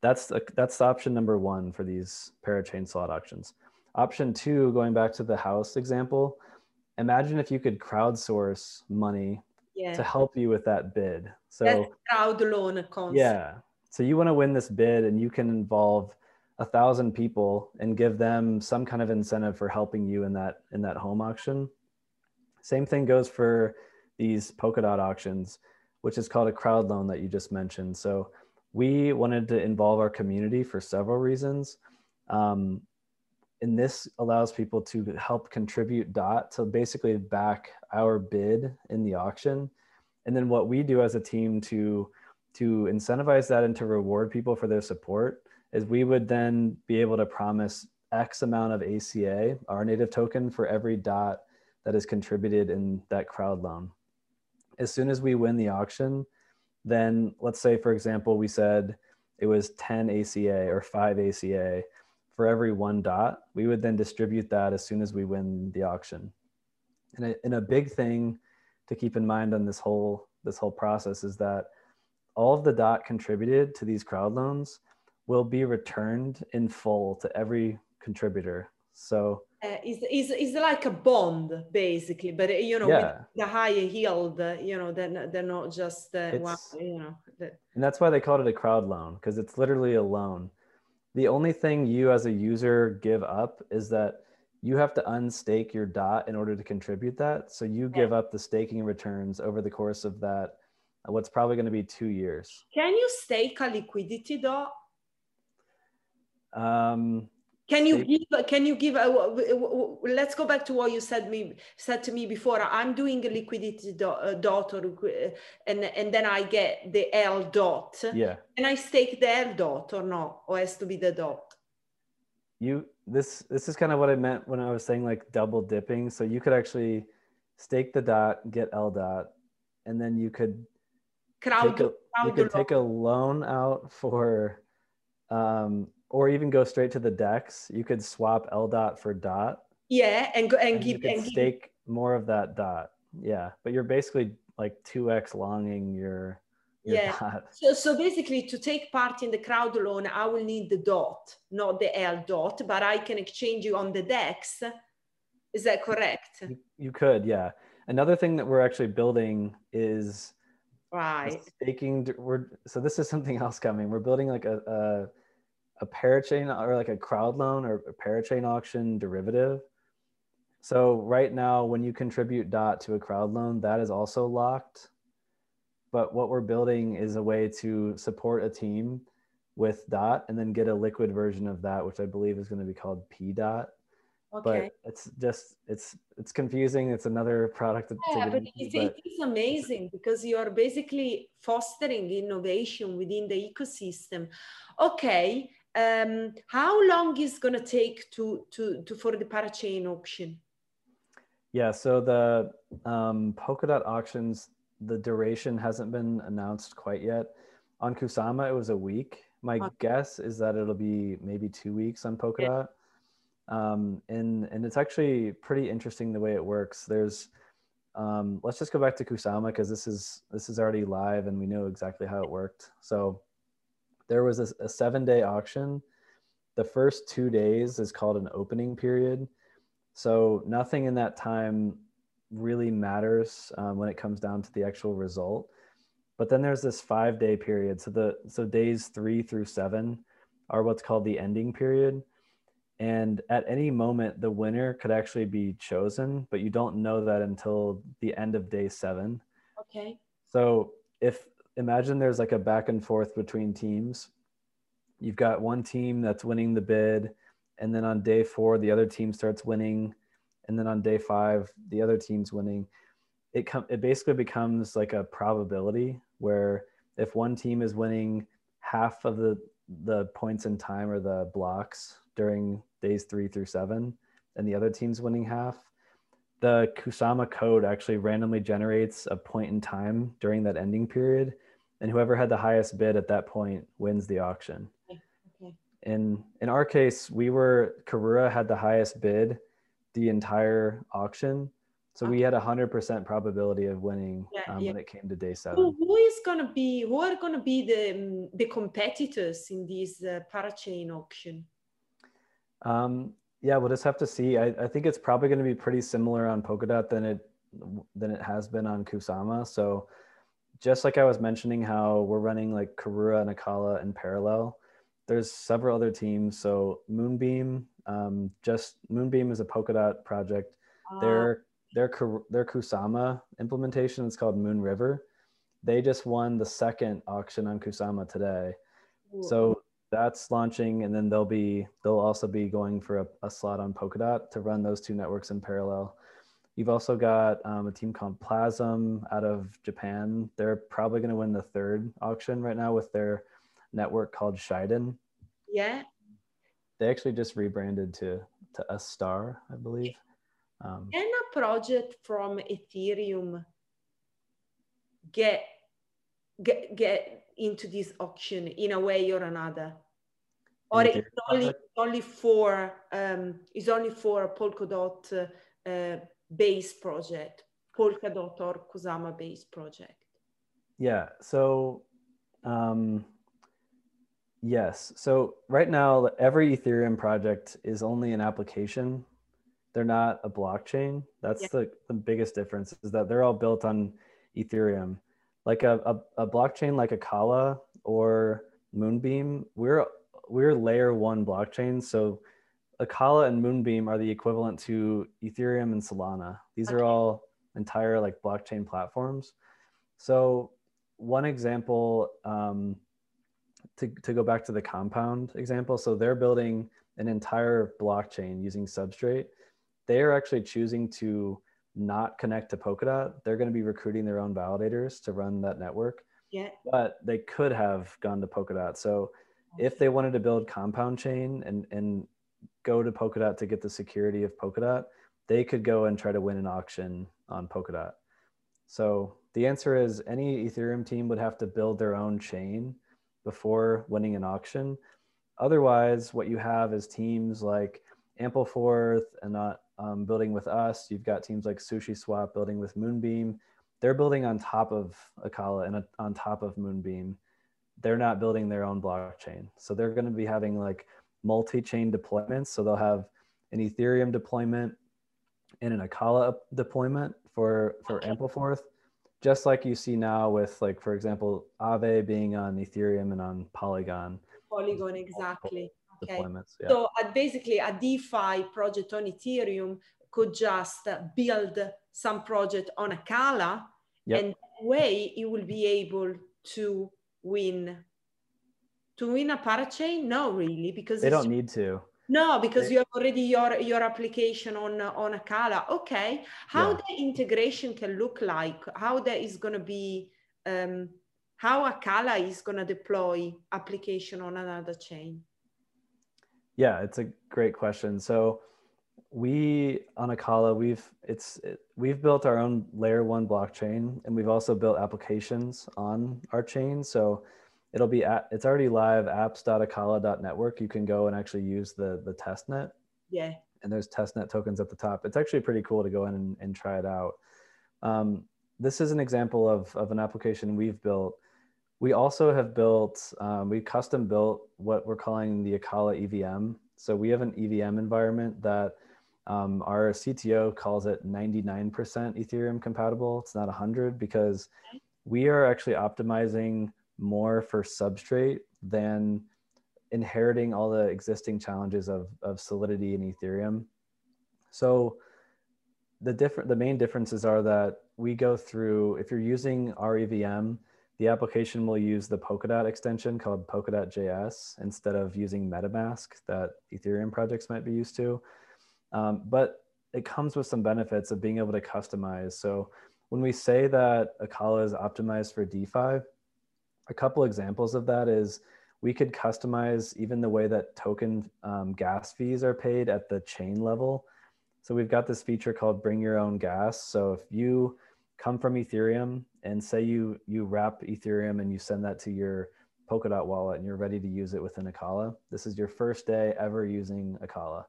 [SPEAKER 2] That's the, that's option number one for these parachain slot auctions. Option two going back to the house example imagine if you could crowdsource money yeah. to help you with that bid so
[SPEAKER 1] that's crowd loan concept.
[SPEAKER 2] yeah so you want to win this bid and you can involve a thousand people and give them some kind of incentive for helping you in that in that home auction same thing goes for these Polkadot auctions, which is called a crowd loan that you just mentioned. So we wanted to involve our community for several reasons. Um, and this allows people to help contribute dot to basically back our bid in the auction and then what we do as a team to to incentivize that and to reward people for their support is we would then be able to promise x amount of aca our native token for every dot that is contributed in that crowd loan. As soon as we win the auction, then let's say, for example, we said it was 10 ACA or 5 ACA for every one dot, we would then distribute that as soon as we win the auction. And a, and a big thing to keep in mind on this whole this whole process is that all of the dot contributed to these crowd loans will be returned in full to every contributor. So
[SPEAKER 1] uh, is, is, is like a bond basically but you know yeah. the higher yield uh, you know they're, they're not just uh, you know the...
[SPEAKER 2] and that's why they called it a crowd loan because it's literally a loan the only thing you as a user give up is that you have to unstake your dot in order to contribute that so you give up the staking returns over the course of that what's probably going to be two years
[SPEAKER 1] can you stake a liquidity dot
[SPEAKER 2] um
[SPEAKER 1] can you give? Can you give? A, let's go back to what you said me said to me before. I'm doing a liquidity dot, uh, dot or uh, and and then I get the L dot.
[SPEAKER 2] Yeah.
[SPEAKER 1] And I stake the L dot or no? Or has to be the dot.
[SPEAKER 2] You this this is kind of what I meant when I was saying like double dipping. So you could actually stake the dot, get L dot, and then you could
[SPEAKER 1] crowd,
[SPEAKER 2] take a, you could take a loan out for um or even go straight to the dex. You could swap L dot for dot.
[SPEAKER 1] Yeah, and go and,
[SPEAKER 2] and
[SPEAKER 1] keep
[SPEAKER 2] and stake keep... more of that dot. Yeah, but you're basically like two x longing your
[SPEAKER 1] yeah. So so basically, to take part in the crowd loan, I will need the dot, not the L dot, but I can exchange you on the dex. Is that correct?
[SPEAKER 2] You, you could, yeah. Another thing that we're actually building is
[SPEAKER 1] right
[SPEAKER 2] staking. We're so this is something else coming. We're building like a, a a parachain or like a crowd loan or a parachain auction derivative. So right now, when you contribute DOT to a crowd loan, that is also locked. But what we're building is a way to support a team with DOT and then get a liquid version of that, which I believe is going to be called P DOT. Okay. But it's just it's it's confusing. It's another product.
[SPEAKER 1] Yeah, but, into, but it is amazing because you are basically fostering innovation within the ecosystem. Okay, um, how long is going to take to, to, to for the parachain auction?
[SPEAKER 2] Yeah, so the um, Polkadot auctions, the duration hasn't been announced quite yet. On Kusama, it was a week. My okay. guess is that it'll be maybe two weeks on Polkadot. Yeah. Um, and, and it's actually pretty interesting the way it works. There's, um, let's just go back to Kusama because this is, this is already live and we know exactly how it worked. So there was a, a seven day auction. The first two days is called an opening period. So nothing in that time really matters um, when it comes down to the actual result. But then there's this five day period. So the so days three through seven are what's called the ending period. And at any moment, the winner could actually be chosen, but you don't know that until the end of day seven.
[SPEAKER 1] Okay.
[SPEAKER 2] So if imagine there's like a back and forth between teams. You've got one team that's winning the bid, and then on day four, the other team starts winning, and then on day five, the other team's winning. it com- it basically becomes like a probability where if one team is winning half of the the points in time or the blocks during days three through seven, and the other team's winning half, the Kusama code actually randomly generates a point in time during that ending period, and whoever had the highest bid at that point wins the auction. Okay. In in our case, we were Karura had the highest bid the entire auction, so we had a hundred percent probability of winning yeah, um, yeah. when it came to day seven.
[SPEAKER 1] Who, who is going to be? Who are going to be the um, the competitors in this uh, parachain auction?
[SPEAKER 2] Um, yeah, we'll just have to see. I, I think it's probably going to be pretty similar on Polkadot than it than it has been on Kusama. So just like I was mentioning, how we're running like Karura and Acala in parallel. There's several other teams. So Moonbeam, um, just Moonbeam is a Polkadot project. Uh, they're their their Kusama implementation is called Moonriver. They just won the second auction on Kusama today. Ooh. So that's launching and then they'll be they'll also be going for a, a, slot on Polkadot to run those two networks in parallel. You've also got um, a team called Plasm out of Japan. They're probably going to win the third auction right now with their network called Shiden.
[SPEAKER 1] Yeah.
[SPEAKER 2] They actually just rebranded to to Astar, I believe.
[SPEAKER 1] Um, Can a project from Ethereum get, get, get into this auction in a way or another? Or it's only, only for um, it's only for a Polkadot uh, base project, Polkadot or Kusama base project.
[SPEAKER 2] Yeah. So um, yes. So right now, every Ethereum project is only an application they're not a blockchain. That's yeah. the, the biggest difference is that they're all built on Ethereum. Like a, a, a blockchain like Acala or Moonbeam, we're we're layer one blockchain. So Acala and Moonbeam are the equivalent to Ethereum and Solana. These okay. are all entire like blockchain platforms. So one example um, to, to go back to the compound example. So they're building an entire blockchain using Substrate they are actually choosing to not connect to Polkadot. They're going to be recruiting their own validators to run that network.
[SPEAKER 1] Yeah.
[SPEAKER 2] But they could have gone to Polkadot. So if they wanted to build compound chain and, and go to Polkadot to get the security of Polkadot, they could go and try to win an auction on Polkadot. So the answer is any Ethereum team would have to build their own chain before winning an auction. Otherwise, what you have is teams like Ampleforth and not um, building with us. You've got teams like SushiSwap building with Moonbeam. They're building on top of Acala and on top of Moonbeam. They're not building their own blockchain. So they're going to be having like multi-chain deployments. So they'll have an Ethereum deployment and an Acala deployment for for Ampleforth, just like you see now with like for example Aave being on Ethereum and on Polygon.
[SPEAKER 1] Polygon exactly okay. Yeah. So uh, basically, a DeFi project on Ethereum could just build some project on Acala, yep. and that way it will be able to win. To win a parachain? No, really, because
[SPEAKER 2] they don't need to.
[SPEAKER 1] No, because you have already your your application on on Acala. Okay, how yeah. the integration can look like? How that is going to be? Um, how Acala is going to deploy application on another chain?
[SPEAKER 2] Yeah, it's a great question. So we on Acala, we've it's it, we've built our own layer one blockchain, and we've also built applications on our chain. So it'll be at, it's already live apps.acala.network. You can go and actually use the the testnet.
[SPEAKER 1] Yeah.
[SPEAKER 2] And there's testnet tokens at the top. It's actually pretty cool to go in and, and try it out. Um, this is an example of, of an application we've built we also have built, um, we custom built what we're calling the Acala EVM. So we have an EVM environment that um, our CTO calls it 99% Ethereum compatible. It's not 100 because we are actually optimizing more for substrate than inheriting all the existing challenges of, of solidity in Ethereum. So the different, the main differences are that we go through, if you're using REVM, the application will use the Polkadot extension called Polkadot.js instead of using MetaMask that Ethereum projects might be used to. Um, but it comes with some benefits of being able to customize. So when we say that Acala is optimized for DeFi, a couple examples of that is we could customize even the way that token um, gas fees are paid at the chain level. So we've got this feature called bring your own gas. So if you come from Ethereum and say you you wrap Ethereum and you send that to your Polkadot wallet and you're ready to use it within Acala, this is your first day ever using Acala.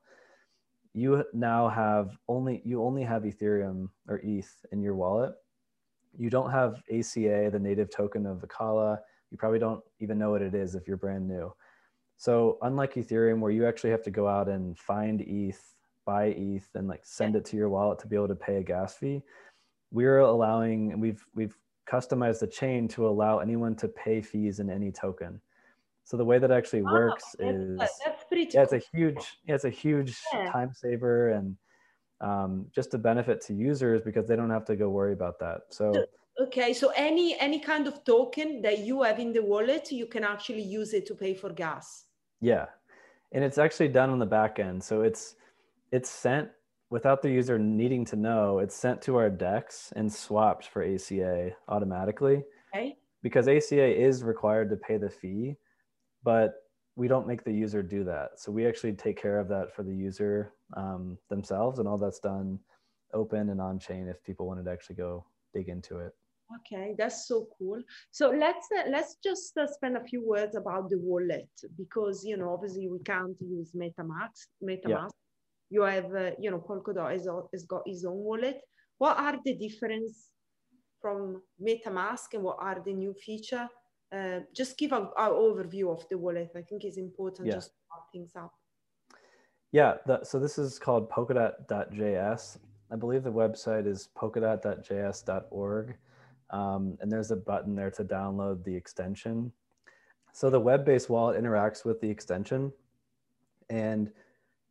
[SPEAKER 2] You now have only you only have Ethereum or ETH in your wallet. You don't have ACA, the native token of Acala you probably don't even know what it is if you're brand new. So unlike Ethereum, where you actually have to go out and find ETH, buy ETH, and like send it to your wallet to be able to pay a gas fee, we're allowing and we've we've customized the chain to allow anyone to pay fees in any token. So the way that actually works is
[SPEAKER 1] that's pretty
[SPEAKER 2] yeah, it's a huge yeah, it's a huge yeah. time saver and um, just a benefit to users because they don't have to go worry about that. So
[SPEAKER 1] Okay, so any any kind of token that you have in the wallet, you can actually use it to pay for gas.
[SPEAKER 2] Yeah, and it's actually done on the back end. So it's it's sent without the user needing to know. It's sent to our DEX and swapped for ACA automatically.
[SPEAKER 1] Okay.
[SPEAKER 2] Because ACA is required to pay the fee, but we don't make the user do that. So we actually take care of that for the user um, themselves, and all that's done open and on chain if people wanted to actually go dig into it.
[SPEAKER 1] Okay, that's so cool. So let's uh, let's just uh, spend a few words about the wallet because you know obviously we can't use MetaMask. MetaMask. Yeah. You have uh, you know Polkadot has, has got his own wallet. What are the difference from MetaMask and what are the new feature? Uh, just give an overview of the wallet. I think it's important yeah. just to wrap things up.
[SPEAKER 2] Yeah, the, so this is called Polkadot.js. I believe the website is polkadot.js.org. Um, and there's a button there to download the extension. So the web-based wallet interacts with the extension and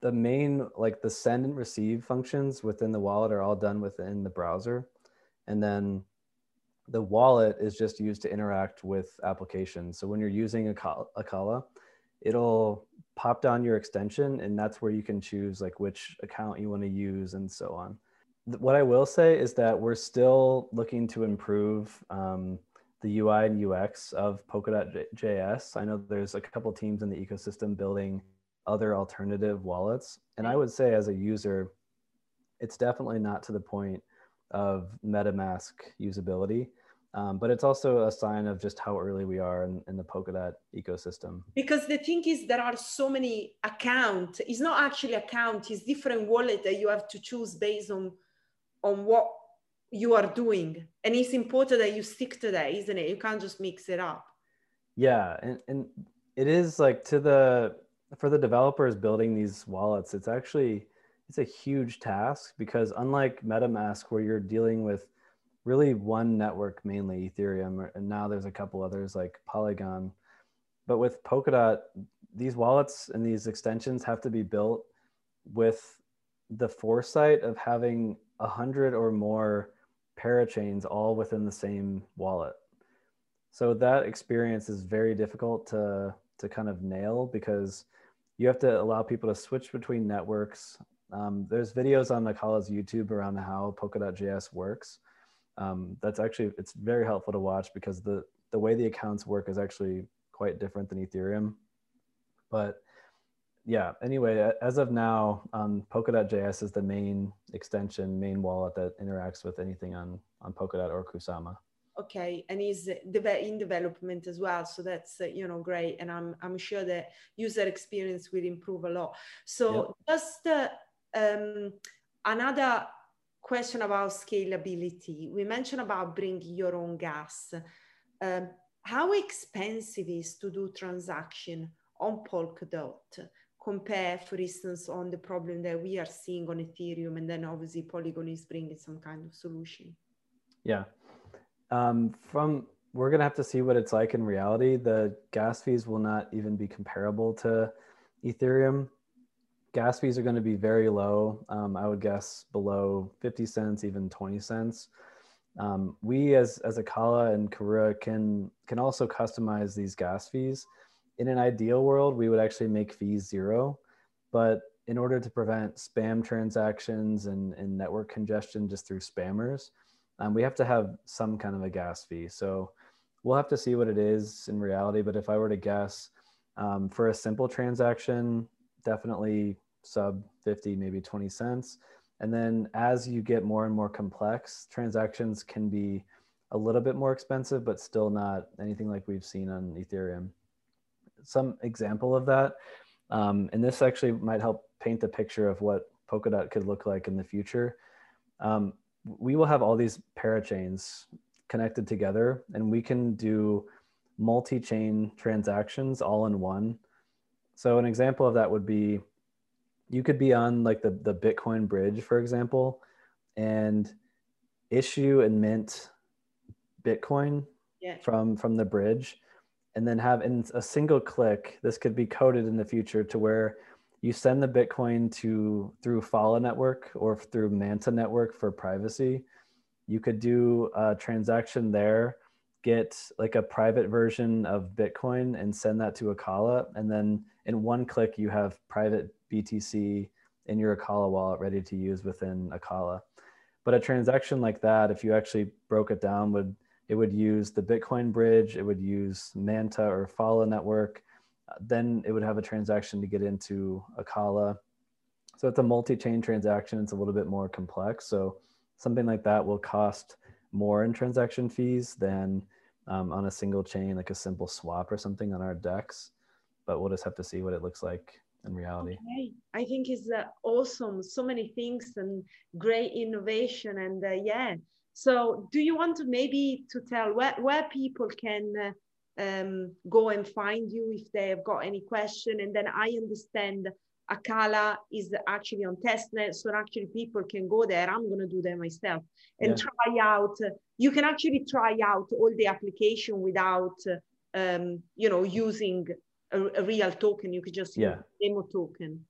[SPEAKER 2] the main, like the send and receive functions within the wallet are all done within the browser. And then the wallet is just used to interact with applications. So when you're using Acala, it'll pop down your extension and that's where you can choose like which account you want to use and so on what I will say is that we're still looking to improve um, the UI and UX of Polkadot.js. I know there's a couple teams in the ecosystem building other alternative wallets. And I would say as a user, it's definitely not to the point of MetaMask usability. Um, but it's also a sign of just how early we are in, in, the Polkadot ecosystem.
[SPEAKER 1] Because the thing is, there are so many accounts. It's not actually account. It's different wallet that you have to choose based on on what you are doing and it's important that you stick to that isn't it you can't just mix it up
[SPEAKER 2] yeah and, and it is like to the for the developers building these wallets it's actually it's a huge task because unlike metamask where you're dealing with really one network mainly ethereum and now there's a couple others like polygon but with polkadot these wallets and these extensions have to be built with the foresight of having a hundred or more parachains all within the same wallet. So that experience is very difficult to to kind of nail because you have to allow people to switch between networks. Um, there's videos on Acala's YouTube around how Polkadot.js works. Um, that's actually it's very helpful to watch because the the way the accounts work is actually quite different than Ethereum. But yeah, anyway, as of now, um, Polkadot.js is the main extension, main wallet that interacts with anything on, on Polkadot or Kusama.
[SPEAKER 1] Okay, and is in development as well, so that's uh, you know great, and I'm I'm sure that user experience will improve a lot. So yep. just uh, um, another question about scalability. We mentioned about bringing your own gas. Um, how expensive is to do transaction on Polkadot? compare, for instance, on the problem that we are seeing on Ethereum, and then obviously Polygon is bringing some kind of solution.
[SPEAKER 2] Yeah. Um, from we're gonna have to see what it's like in reality. The gas fees will not even be comparable to Ethereum. Gas fees are going to be very low. Um, I would guess below 50 cents, even 20 cents. Um, we as as Acala and Karura can can also customize these gas fees in an ideal world, we would actually make fees zero. But in order to prevent spam transactions and, and network congestion just through spammers, um, we have to have some kind of a gas fee. So we'll have to see what it is in reality. But if I were to guess, um, for a simple transaction, definitely sub 50, maybe 20 cents. And then as you get more and more complex, transactions can be a little bit more expensive, but still not anything like we've seen on Ethereum. Some example of that, um, and this actually might help paint the picture of what Polkadot could look like in the future. Um, we will have all these parachains connected together, and we can do multi-chain transactions all in one. So an example of that would be you could be on like the, the Bitcoin bridge, for example, and issue and mint Bitcoin yeah. from from the bridge, and then have in a single click. This could be coded in the future to where you send the Bitcoin to through Phala network or through Manta network for privacy. You could do a transaction there get like a private version of Bitcoin and send that to Acala. And then in one click, you have private BTC in your Acala wallet ready to use within Acala. But a transaction like that, if you actually broke it down, would it would use the Bitcoin bridge, it would use Manta or Phala network. Then it would have a transaction to get into Acala. So it's a multi-chain transaction. It's a little bit more complex. So something like that will cost more in transaction fees than um, on a single chain, like a simple swap or something on our DEX. But we'll just have to see what it looks like in reality.
[SPEAKER 1] Okay. I think it's uh, awesome. So many things and great innovation. And uh, yeah, so do you want to maybe to tell where, where people can uh, um, go and find you if they have got any question? And then I understand Acala is actually on testnet, so actually people can go there. I'm going to do that myself and yeah. try out. You can actually try out all the application without, um, you know, using a, a, real token. You could just yeah. demo token.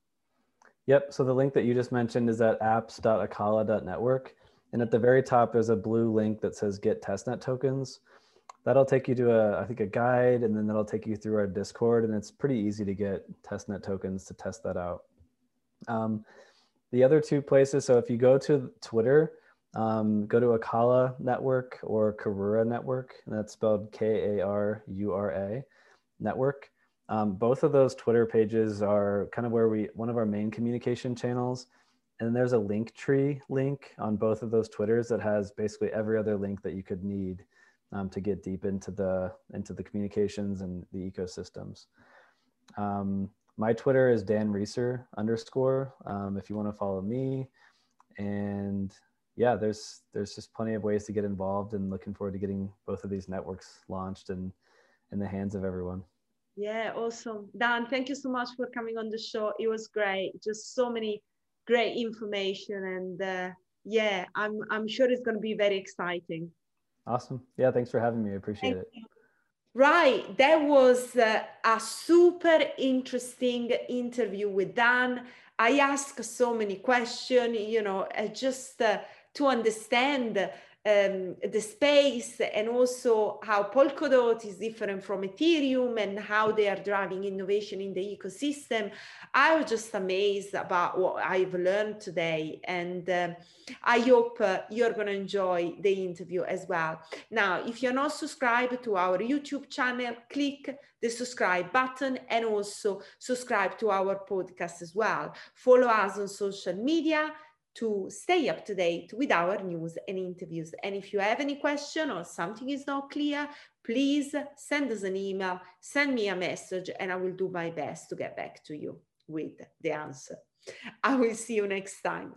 [SPEAKER 2] Yep. So the link that you just mentioned is at apps.acala.network. And at the very top, there's a blue link that says get testnet tokens that'll take you to a i think a guide and then that'll take you through our discord and it's pretty easy to get testnet tokens to test that out um, the other two places so if you go to twitter um, go to Acala network or karura network that's spelled k-a-r-u-r-a network um, both of those twitter pages are kind of where we one of our main communication channels and there's a Linktree link on both of those twitters that has basically every other link that you could need um, to get deep into the into the communications and the ecosystems. Um, my Twitter is Dan Reecer underscore. Um, if you want to follow me, and yeah, there's there's just plenty of ways to get involved, and looking forward to getting both of these networks launched and in the hands of everyone.
[SPEAKER 1] Yeah, awesome, Dan. Thank you so much for coming on the show. It was great. Just so many great information, and uh, yeah, I'm I'm sure it's going to be very exciting.
[SPEAKER 2] Awesome. Yeah, thanks for having me. I appreciate Thank it. You.
[SPEAKER 1] Right. That was uh, a super interesting interview with Dan. I asked so many questions, you know, uh, just uh, to understand um, the space and also how Polkadot is different from Ethereum and how they are driving innovation in the ecosystem. I was just amazed about what I've learned today. And uh, I hope uh, you're going to enjoy the interview as well. Now, if you're not subscribed to our YouTube channel, click the subscribe button and also subscribe to our podcast as well. Follow us on social media to stay up to date with our news and interviews. And if you have any question or something is not clear, please send us an email, send me a message, and I will do my best to get back to you with the answer. I will see you next time.